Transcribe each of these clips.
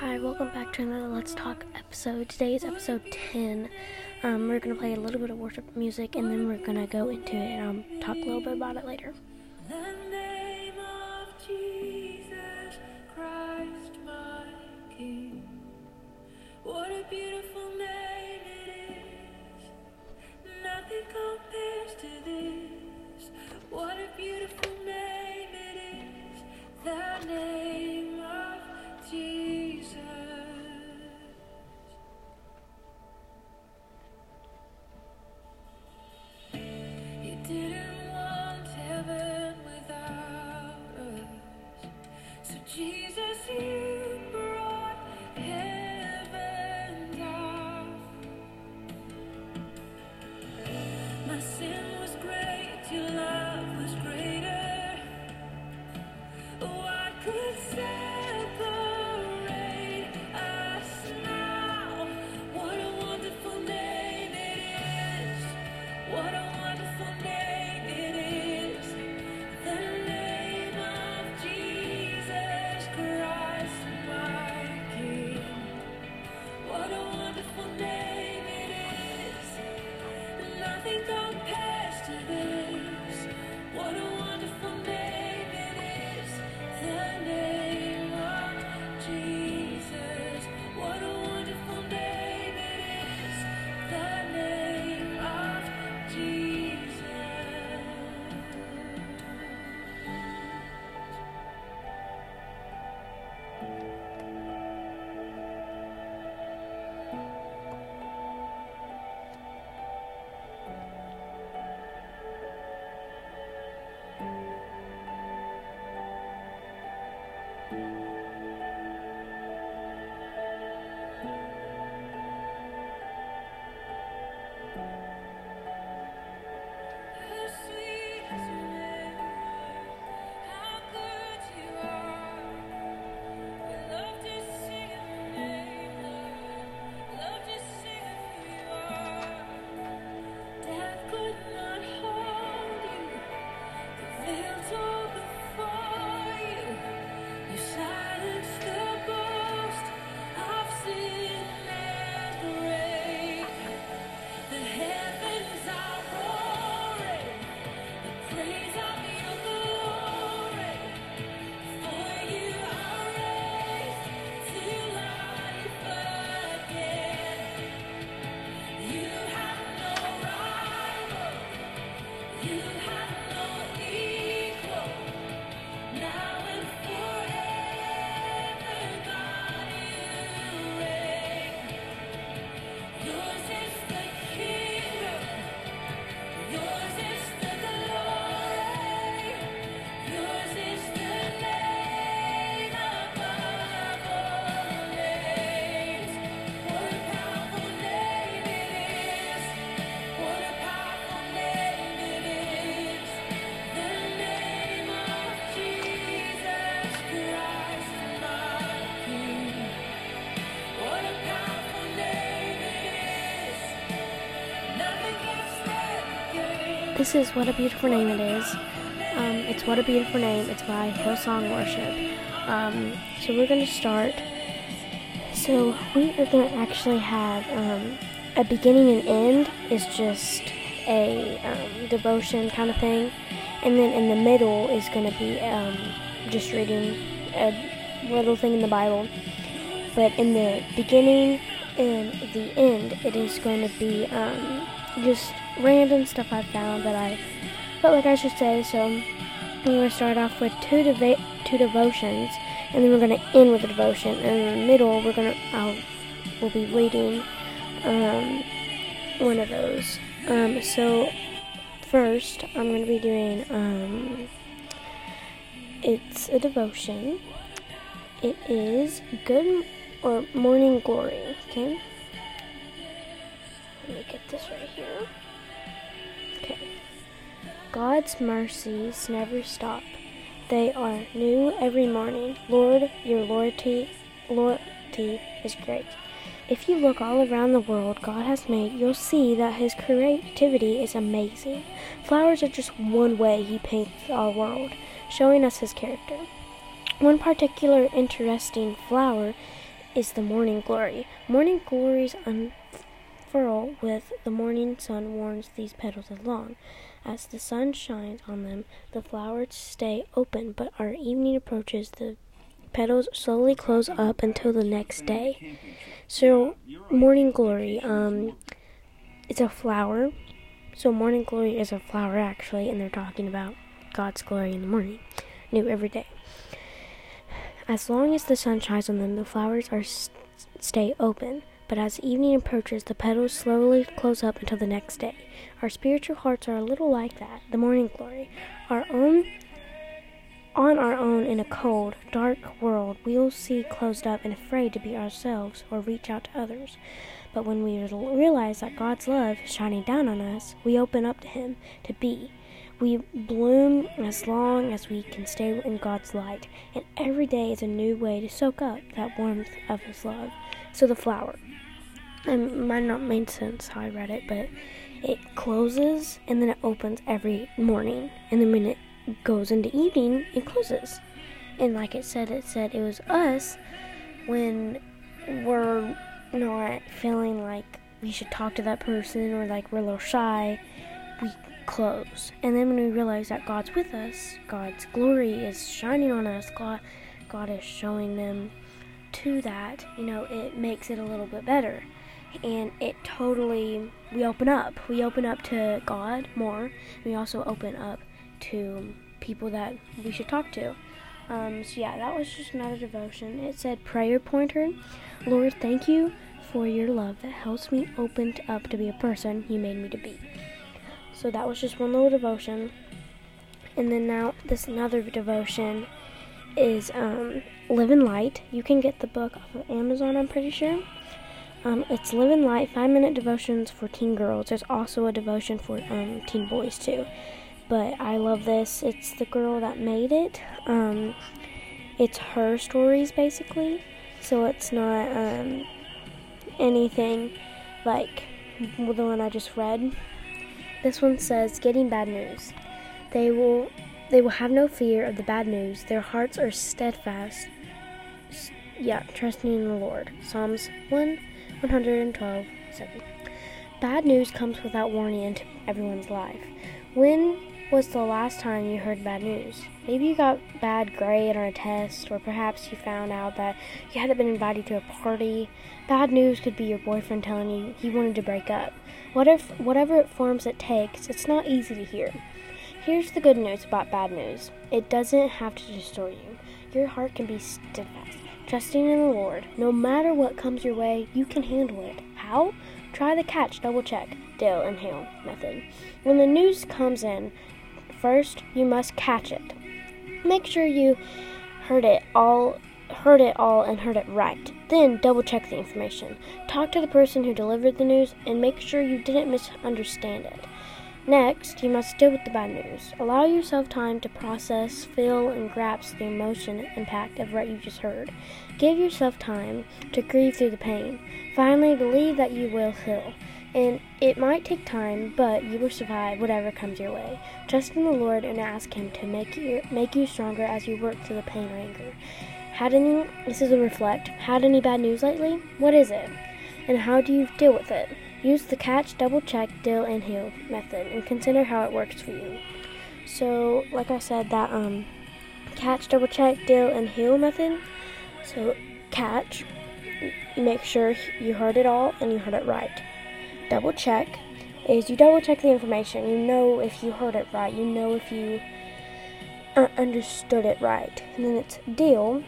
Hi, welcome back to another Let's Talk episode. Today is episode 10. Um, we're going to play a little bit of worship music and then we're going to go into it and um, talk a little bit about it later. This is What a Beautiful Name It Is. Um, it's What a Beautiful Name. It's by Hillsong Worship. Um, so we're going to start. So we are going to actually have um, a beginning and end is just a um, devotion kind of thing. And then in the middle is going to be um, just reading a little thing in the Bible. But in the beginning and the end, it is going to be um, just random stuff I found that I felt like I should say. So I'm going to start off with two deva- two devotions, and then we're going to end with a devotion. And in the middle, we're going to I'll we'll be reading um, one of those. Um, so first, I'm going to be doing um, it's a devotion. It is good or morning glory. Okay. Let me get this right here. Okay. God's mercies never stop. They are new every morning. Lord, your loyalty, loyalty is great. If you look all around the world God has made, you'll see that His creativity is amazing. Flowers are just one way He paints our world, showing us His character. One particular interesting flower is the morning glory. Morning glories unfurl with the morning sun warns these petals along. As the sun shines on them, the flowers stay open, but our evening approaches, the petals slowly close up until the next day. So, morning glory, um, it's a flower. So, morning glory is a flower actually, and they're talking about God's glory in the morning, new every day. As long as the sun shines on them, the flowers are st- stay open. But as evening approaches, the petals slowly close up until the next day. Our spiritual hearts are a little like that, the morning glory. Our own on our own in a cold, dark world, we'll see closed up and afraid to be ourselves or reach out to others. But when we realize that God's love is shining down on us, we open up to Him to be. We bloom as long as we can stay in God's light, and every day is a new way to soak up that warmth of His love. So the flower. It might not make sense how I read it, but it closes and then it opens every morning, and then when it goes into evening, it closes. And like it said, it said it was us when we're not feeling like we should talk to that person or like we're a little shy, we close. And then when we realize that God's with us, God's glory is shining on us, God, God is showing them to that, you know, it makes it a little bit better. And it totally, we open up. We open up to God more. We also open up to people that we should talk to. Um, so, yeah, that was just another devotion. It said, Prayer pointer, Lord, thank you for your love that helps me open up to be a person you made me to be. So, that was just one little devotion. And then now, this another devotion is um, Live in Light. You can get the book off of Amazon, I'm pretty sure. Um, it's Living in Light, five minute devotions for teen girls. There's also a devotion for um, teen boys, too. But I love this. It's the girl that made it. Um, it's her stories, basically. So it's not um, anything like the one I just read. This one says, Getting bad news. They will they will have no fear of the bad news. Their hearts are steadfast. Yeah, trusting in the Lord. Psalms 1 112 7. Bad news comes without warning into everyone's life. When was the last time you heard bad news? Maybe you got bad grade on a test, or perhaps you found out that you hadn't been invited to a party. Bad news could be your boyfriend telling you he wanted to break up. What if, whatever forms it takes, it's not easy to hear. Here's the good news about bad news it doesn't have to destroy you. Your heart can be steadfast, trusting in the Lord. No matter what comes your way, you can handle it. How? Try the catch, double check, Dale and Hale method. When the news comes in, first you must catch it. Make sure you heard it all heard it all and heard it right. Then double check the information. Talk to the person who delivered the news and make sure you didn't misunderstand it. Next, you must deal with the bad news. Allow yourself time to process, feel, and grasp the emotion impact of what you just heard. Give yourself time to grieve through the pain. Finally, believe that you will heal. And it might take time, but you will survive whatever comes your way. Trust in the Lord and ask Him to make you make you stronger as you work through the pain or anger. Had any this is a reflect. Had any bad news lately? What is it? And how do you deal with it? Use the catch, double check, deal, and heal method and consider how it works for you. So, like I said, that um, catch, double check, deal, and heal method. So, catch, make sure you heard it all and you heard it right. Double check is you double check the information. You know if you heard it right. You know if you uh, understood it right. And then it's deal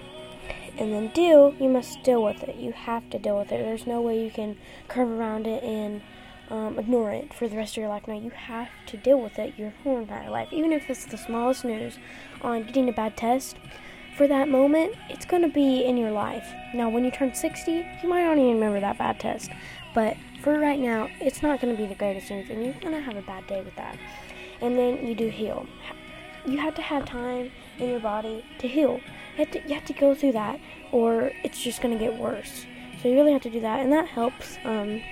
and then deal, you must deal with it. You have to deal with it. There's no way you can curve around it and um, ignore it for the rest of your life. No, you have to deal with it your whole entire life. Even if it's the smallest news on getting a bad test, for that moment, it's going to be in your life. Now, when you turn 60, you might not even remember that bad test. But for right now, it's not going to be the greatest news, and you're going to have a bad day with that. And then you do heal. You have to have time in your body to heal. You have to, you have to go through that, or it's just going to get worse. So you really have to do that, and that helps. Um,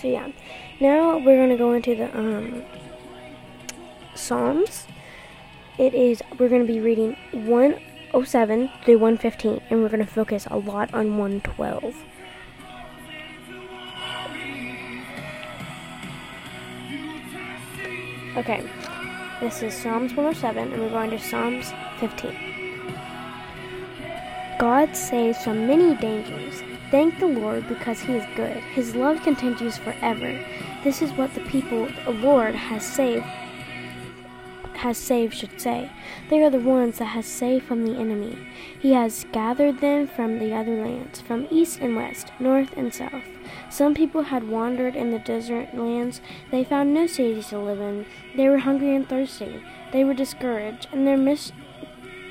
so yeah, now we're going to go into the um, Psalms. It is we're going to be reading one 07 through 115, and we're going to focus a lot on 112. Okay, this is Psalms 107, and we're going to Psalms 15. God saves from many dangers. Thank the Lord because he is good. His love continues forever. This is what the people the Lord has saved has saved should say. They are the ones that has saved from the enemy. He has gathered them from the other lands, from east and west, north and south. Some people had wandered in the desert lands. They found no cities to live in. They were hungry and thirsty. They were discouraged, and their mis-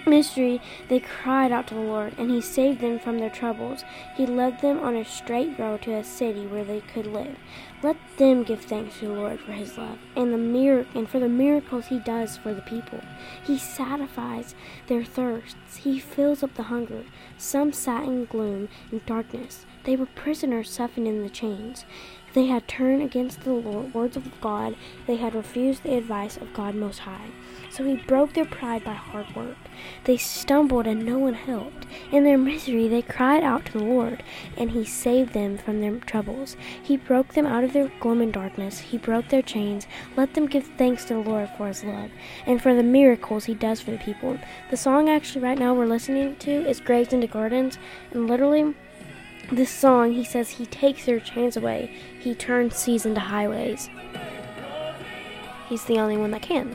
mystery they cried out to the Lord, and He saved them from their troubles. He led them on a straight road to a city where they could live. Let them give thanks to the Lord for His love and the mir- and for the miracles He does for the people. He satisfies their thirsts. He fills up the hunger. Some sat in gloom and darkness. They were prisoners suffering in the chains. They had turned against the Lord, words of God. They had refused the advice of God Most High. So he broke their pride by hard work. They stumbled and no one helped. In their misery they cried out to the Lord, and he saved them from their troubles. He broke them out of their gloom and darkness. He broke their chains. Let them give thanks to the Lord for his love and for the miracles he does for the people. The song actually right now we're listening to is Graves into Gardens, and literally this song he says he takes their chains away. He turns seas into highways. He's the only one that can.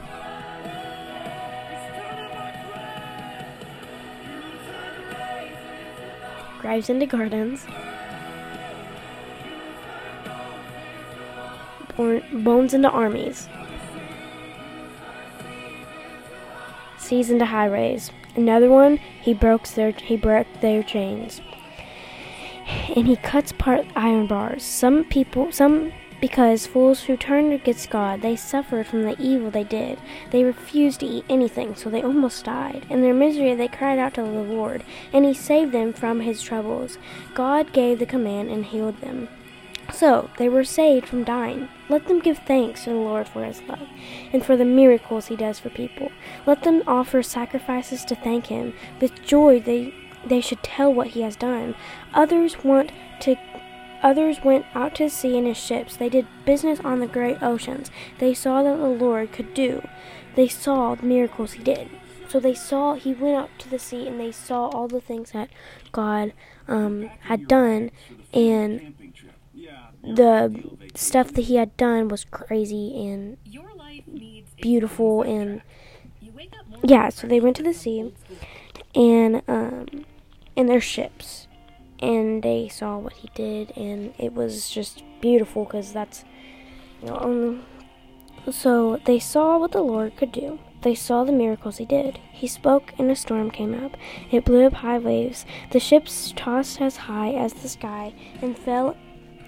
Graves into Gardens. Bones into armies. Seas into highways. Another one, he broke their he broke their chains. And he cuts part iron bars. Some people some because fools who turned against God, they suffered from the evil they did. They refused to eat anything, so they almost died. In their misery, they cried out to the Lord, and He saved them from His troubles. God gave the command and healed them. So they were saved from dying. Let them give thanks to the Lord for his love and for the miracles he does for people. Let them offer sacrifices to thank him. With joy they they should tell what he has done. Others want to Others went out to sea in his ships. They did business on the great oceans. They saw that the Lord could do. They saw the miracles he did. So they saw he went out to the sea and they saw all the things that God um, had done, and the stuff that he had done was crazy and beautiful and yeah. So they went to the sea, and um, in their ships, and they saw what he did, and it was just beautiful because that's you know. So they saw what the Lord could do. They saw the miracles he did. He spoke, and a storm came up. It blew up high waves. The ships tossed as high as the sky and fell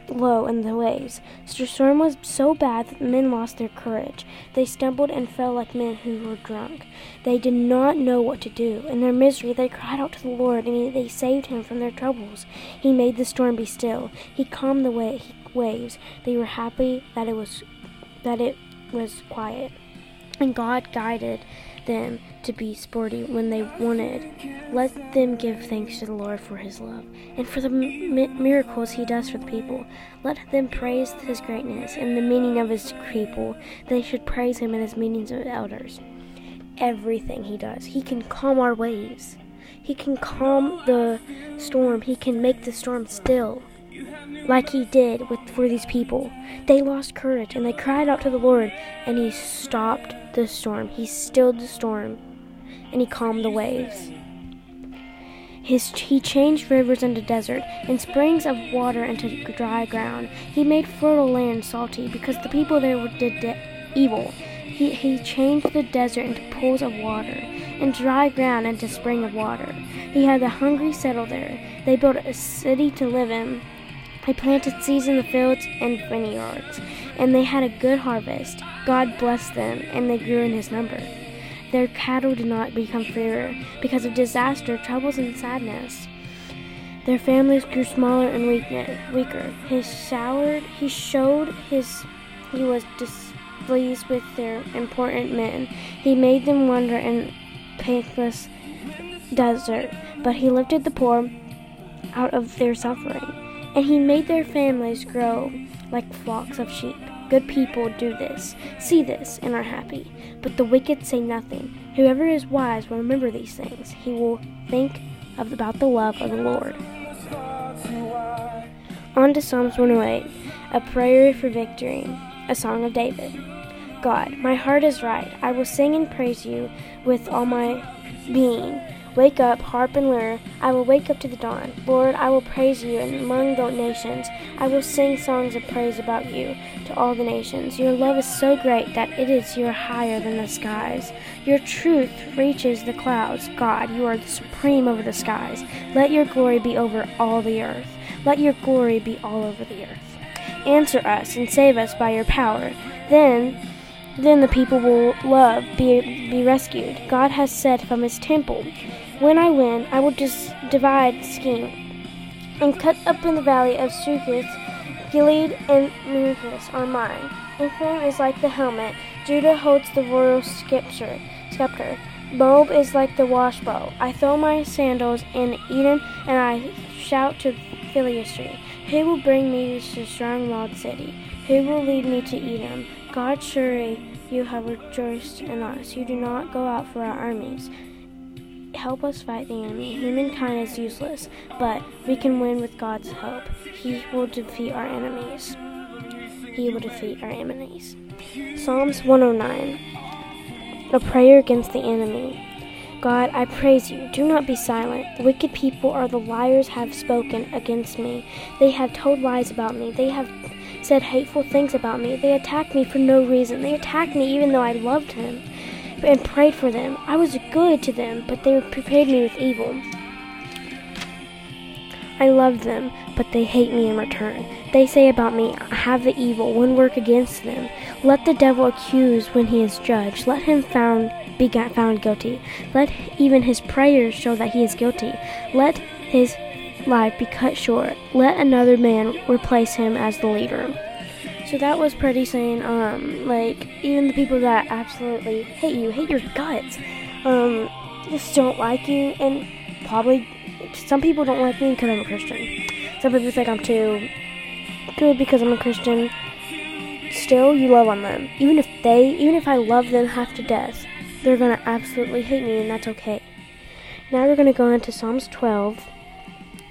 low in the waves. The storm was so bad that the men lost their courage. They stumbled and fell like men who were drunk. They did not know what to do. In their misery, they cried out to the Lord, and he, they saved him from their troubles. He made the storm be still. He calmed the wa- waves. They were happy that it was that it was quiet. And God guided them to be sporty when they wanted. Let them give thanks to the Lord for his love and for the mi- miracles he does for the people. Let them praise his greatness and the meaning of his people. They should praise him and his meetings of elders. Everything he does, he can calm our waves. He can calm the storm. He can make the storm still like he did with for these people. They lost courage and they cried out to the Lord, and he stopped the storm. He stilled the storm, and he calmed the waves. His, he changed rivers into desert and springs of water into dry ground. He made fertile land salty because the people there did de- evil. He, he changed the desert into pools of water and dry ground into spring of water. He had the hungry settle there. They built a city to live in. They planted seeds in the fields and vineyards, and they had a good harvest. God blessed them, and they grew in his number. Their cattle did not become fewer because of disaster, troubles, and sadness. Their families grew smaller and weaker. weaker. He showered, he showed his, he was displeased with their important men. He made them wander in pathless desert, but he lifted the poor out of their suffering, and he made their families grow like flocks of sheep. Good people do this, see this, and are happy. But the wicked say nothing. Whoever is wise will remember these things. He will think of, about the love of the Lord. On to Psalms 108, a prayer for victory, a song of David. God, my heart is right. I will sing and praise you with all my being. Wake up, harp and lyre. I will wake up to the dawn. Lord, I will praise you among the nations. I will sing songs of praise about you to all the nations. Your love is so great that it is you're higher than the skies. Your truth reaches the clouds. God, you are the supreme over the skies. Let your glory be over all the earth. Let your glory be all over the earth. Answer us and save us by your power. Then then the people will love be, be rescued. God has said from his temple, When I win, I will just divide the Shechem and cut up in the valley of Succoth. Gilead and Memphis are mine. Ephraim is like the helmet. Judah holds the royal scepter. scepter. Moab is like the washbow. I throw my sandals in Edom, and I shout to Philistia. Who will bring me to the strong walled city? Who will lead me to Edom? God, surely you have rejoiced in us. You do not go out for our armies. Help us fight the enemy. Humankind is useless, but we can win with God's help. He will defeat our enemies. He will defeat our enemies. Psalms 109 A prayer against the enemy. God, I praise you. Do not be silent. The wicked people or the liars have spoken against me. They have told lies about me. They have said hateful things about me. They attacked me for no reason. They attacked me even though I loved him and prayed for them. I was good to them, but they prepared me with evil. I love them, but they hate me in return. They say about me, I have the evil, one work against them. Let the devil accuse when he is judged. Let him found be found guilty. Let even his prayers show that he is guilty. Let his life be cut short. Let another man replace him as the leader. So that was pretty saying, um, like, even the people that absolutely hate you, hate your guts, um, just don't like you, and probably some people don't like me because I'm a Christian. Some people think I'm too good because I'm a Christian. Still, you love on them. Even if they, even if I love them half to death, they're gonna absolutely hate me, and that's okay. Now we're gonna go into Psalms 12,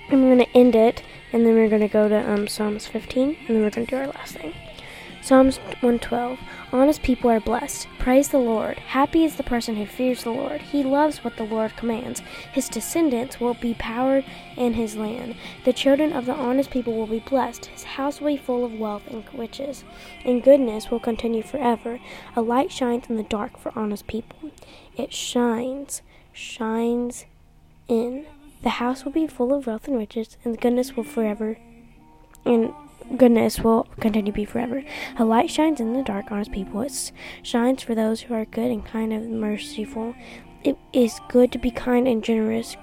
and we're gonna end it, and then we're gonna go to um, Psalms 15, and then we're gonna do our last thing. Psalms 112. Honest people are blessed. Praise the Lord. Happy is the person who fears the Lord. He loves what the Lord commands. His descendants will be powered in his land. The children of the honest people will be blessed. His house will be full of wealth and riches, and goodness will continue forever. A light shines in the dark for honest people. It shines, shines in. The house will be full of wealth and riches, and goodness will forever and goodness will continue to be forever. A light shines in the dark on his people. It shines for those who are good and kind and merciful. It is good to be kind and generous.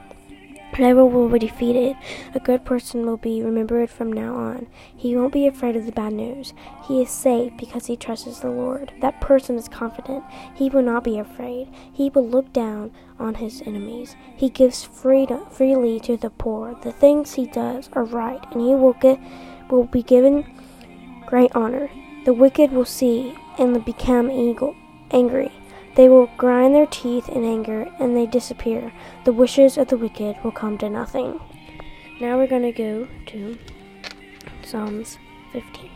Never will be defeated. A good person will be remembered from now on. He won't be afraid of the bad news. He is safe because he trusts the Lord. That person is confident. He will not be afraid. He will look down on his enemies. He gives freedom, freely to the poor. The things he does are right, and he will get will be given great honor. The wicked will see and become eagle, angry. They will grind their teeth in anger and they disappear. The wishes of the wicked will come to nothing. Now we're going to go to Psalms 15.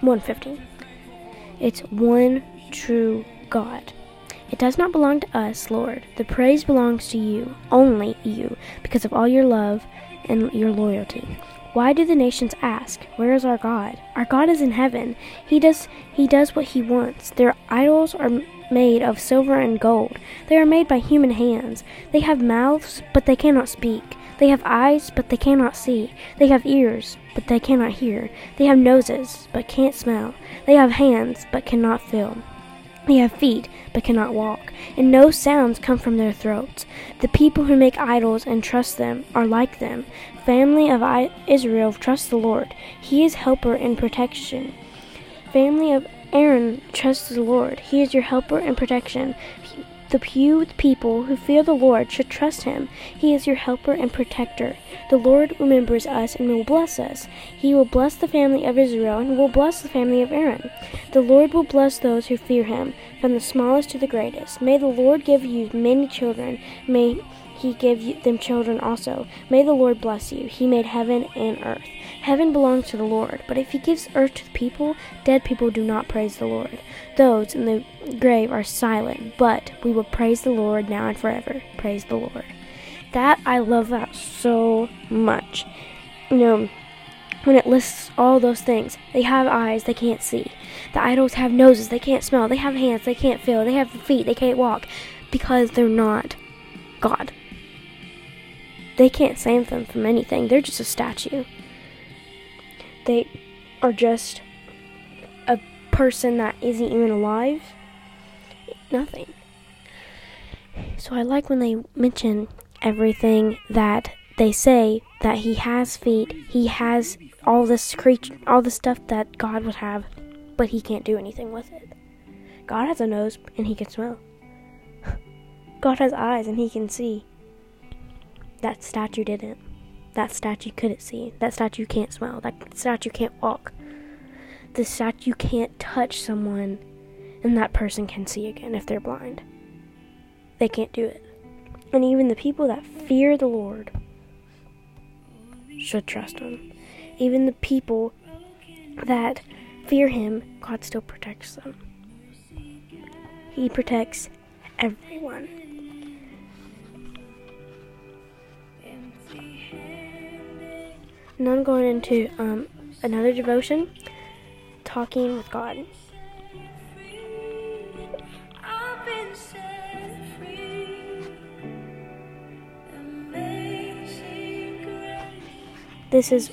115. It's one true God. It does not belong to us, Lord. The praise belongs to you, only you, because of all your love and your loyalty. Why do the nations ask, Where is our God? Our God is in heaven. He does he does what he wants. Their idols are made of silver and gold. They are made by human hands. They have mouths, but they cannot speak. They have eyes, but they cannot see. They have ears, but they cannot hear. They have noses, but can't smell. They have hands, but cannot feel. They have feet, but cannot walk, and no sounds come from their throats. The people who make idols and trust them are like them. Family of Israel, trust the Lord. He is helper and protection. Family of Aaron, trust the Lord. He is your helper and protection. The few people who fear the Lord should trust him. He is your helper and protector. The Lord remembers us and will bless us. He will bless the family of Israel and will bless the family of Aaron. The Lord will bless those who fear him, from the smallest to the greatest. May the Lord give you many children. May he give them children also. May the Lord bless you. He made heaven and earth. Heaven belongs to the Lord, but if he gives earth to the people, dead people do not praise the Lord. Those in the grave are silent, but we will praise the Lord now and forever. Praise the Lord. That I love that so much. You know, when it lists all those things, they have eyes, they can't see. The idols have noses, they can't smell. They have hands, they can't feel. They have feet, they can't walk because they're not God. They can't save them from anything. They're just a statue. They are just a person that isn't even alive. Nothing. So I like when they mention everything that they say that he has feet, he has all this creature, all the stuff that God would have, but he can't do anything with it. God has a nose and he can smell. God has eyes and he can see. That statue didn't. That statue couldn't see. That statue can't smell. That statue can't walk. The statue can't touch someone, and that person can see again if they're blind. They can't do it. And even the people that fear the Lord should trust Him. Even the people that fear Him, God still protects them. He protects everyone. Now I'm going into um, another devotion, talking with God. I've been set free. Amazing grace. This is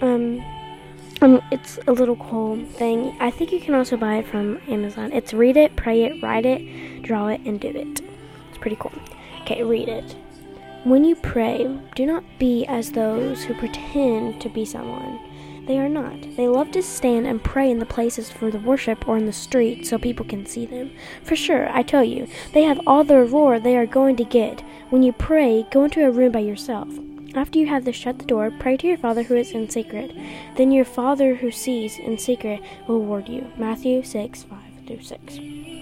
um um it's a little cool thing. I think you can also buy it from Amazon. It's read it, pray it, write it, draw it, and do it. It's pretty cool. Okay, read it. When you pray, do not be as those who pretend to be someone. They are not. They love to stand and pray in the places for the worship or in the street so people can see them. For sure, I tell you, they have all the reward they are going to get. When you pray, go into a room by yourself. After you have this shut the door, pray to your Father who is in secret. Then your Father who sees in secret will reward you. Matthew 6 5 through 6.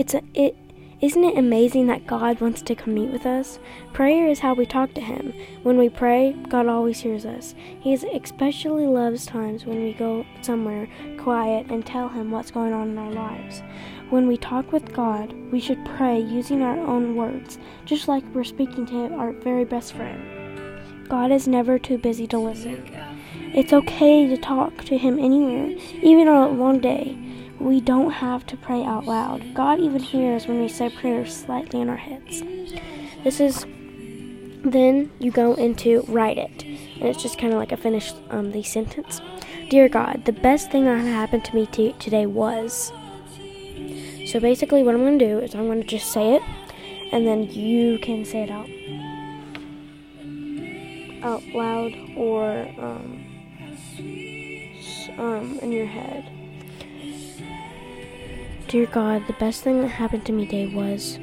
It's a it isn't it amazing that God wants to come meet with us? Prayer is how we talk to him. When we pray, God always hears us. He especially loves times when we go somewhere quiet and tell him what's going on in our lives. When we talk with God, we should pray using our own words, just like we're speaking to our very best friend. God is never too busy to listen. It's okay to talk to him anywhere, even on a long day. We don't have to pray out loud. God even hears when we say prayers slightly in our heads. This is then you go into write it, and it's just kind of like a finished um, the sentence. Dear God, the best thing that happened to me t- today was. So basically, what I'm going to do is I'm going to just say it, and then you can say it out out loud or um, um, in your head. Dear God, the best thing that happened to me today was.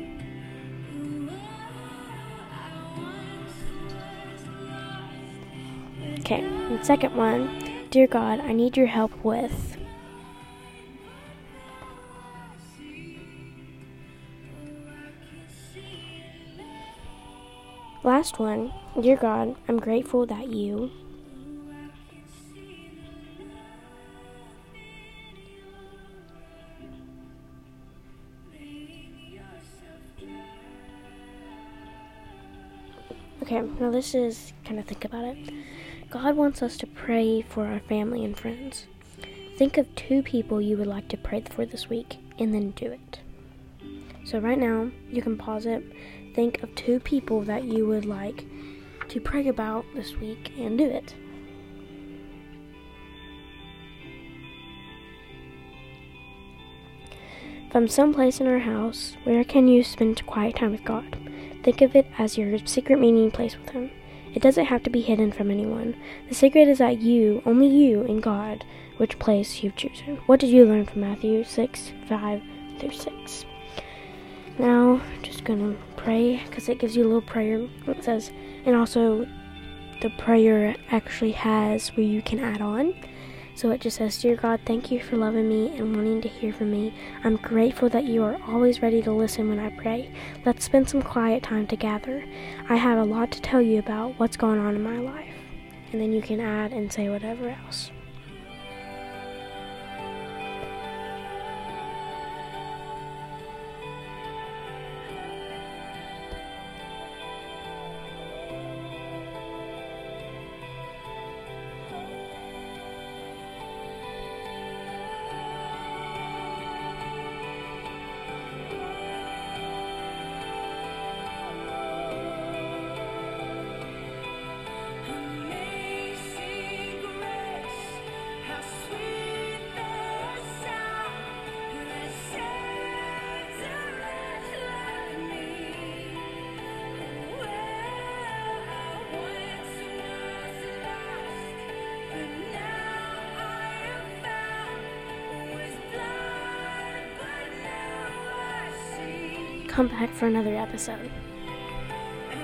Okay, second one. Dear God, I need your help with. Last one. Dear God, I'm grateful that you. Okay, now this is kind of think about it. God wants us to pray for our family and friends. Think of two people you would like to pray for this week and then do it. So, right now, you can pause it. Think of two people that you would like to pray about this week and do it. From some place in our house, where can you spend quiet time with God? Think of it as your secret meeting place with Him. It doesn't have to be hidden from anyone. The secret is that you, only you, and God which place you've chosen. What did you learn from Matthew 6 5 through 6? Now, just gonna pray because it gives you a little prayer. It says, and also the prayer actually has where you can add on. So it just says, Dear God, thank you for loving me and wanting to hear from me. I'm grateful that you are always ready to listen when I pray. Let's spend some quiet time together. I have a lot to tell you about what's going on in my life. And then you can add and say whatever else. Come back for another episode.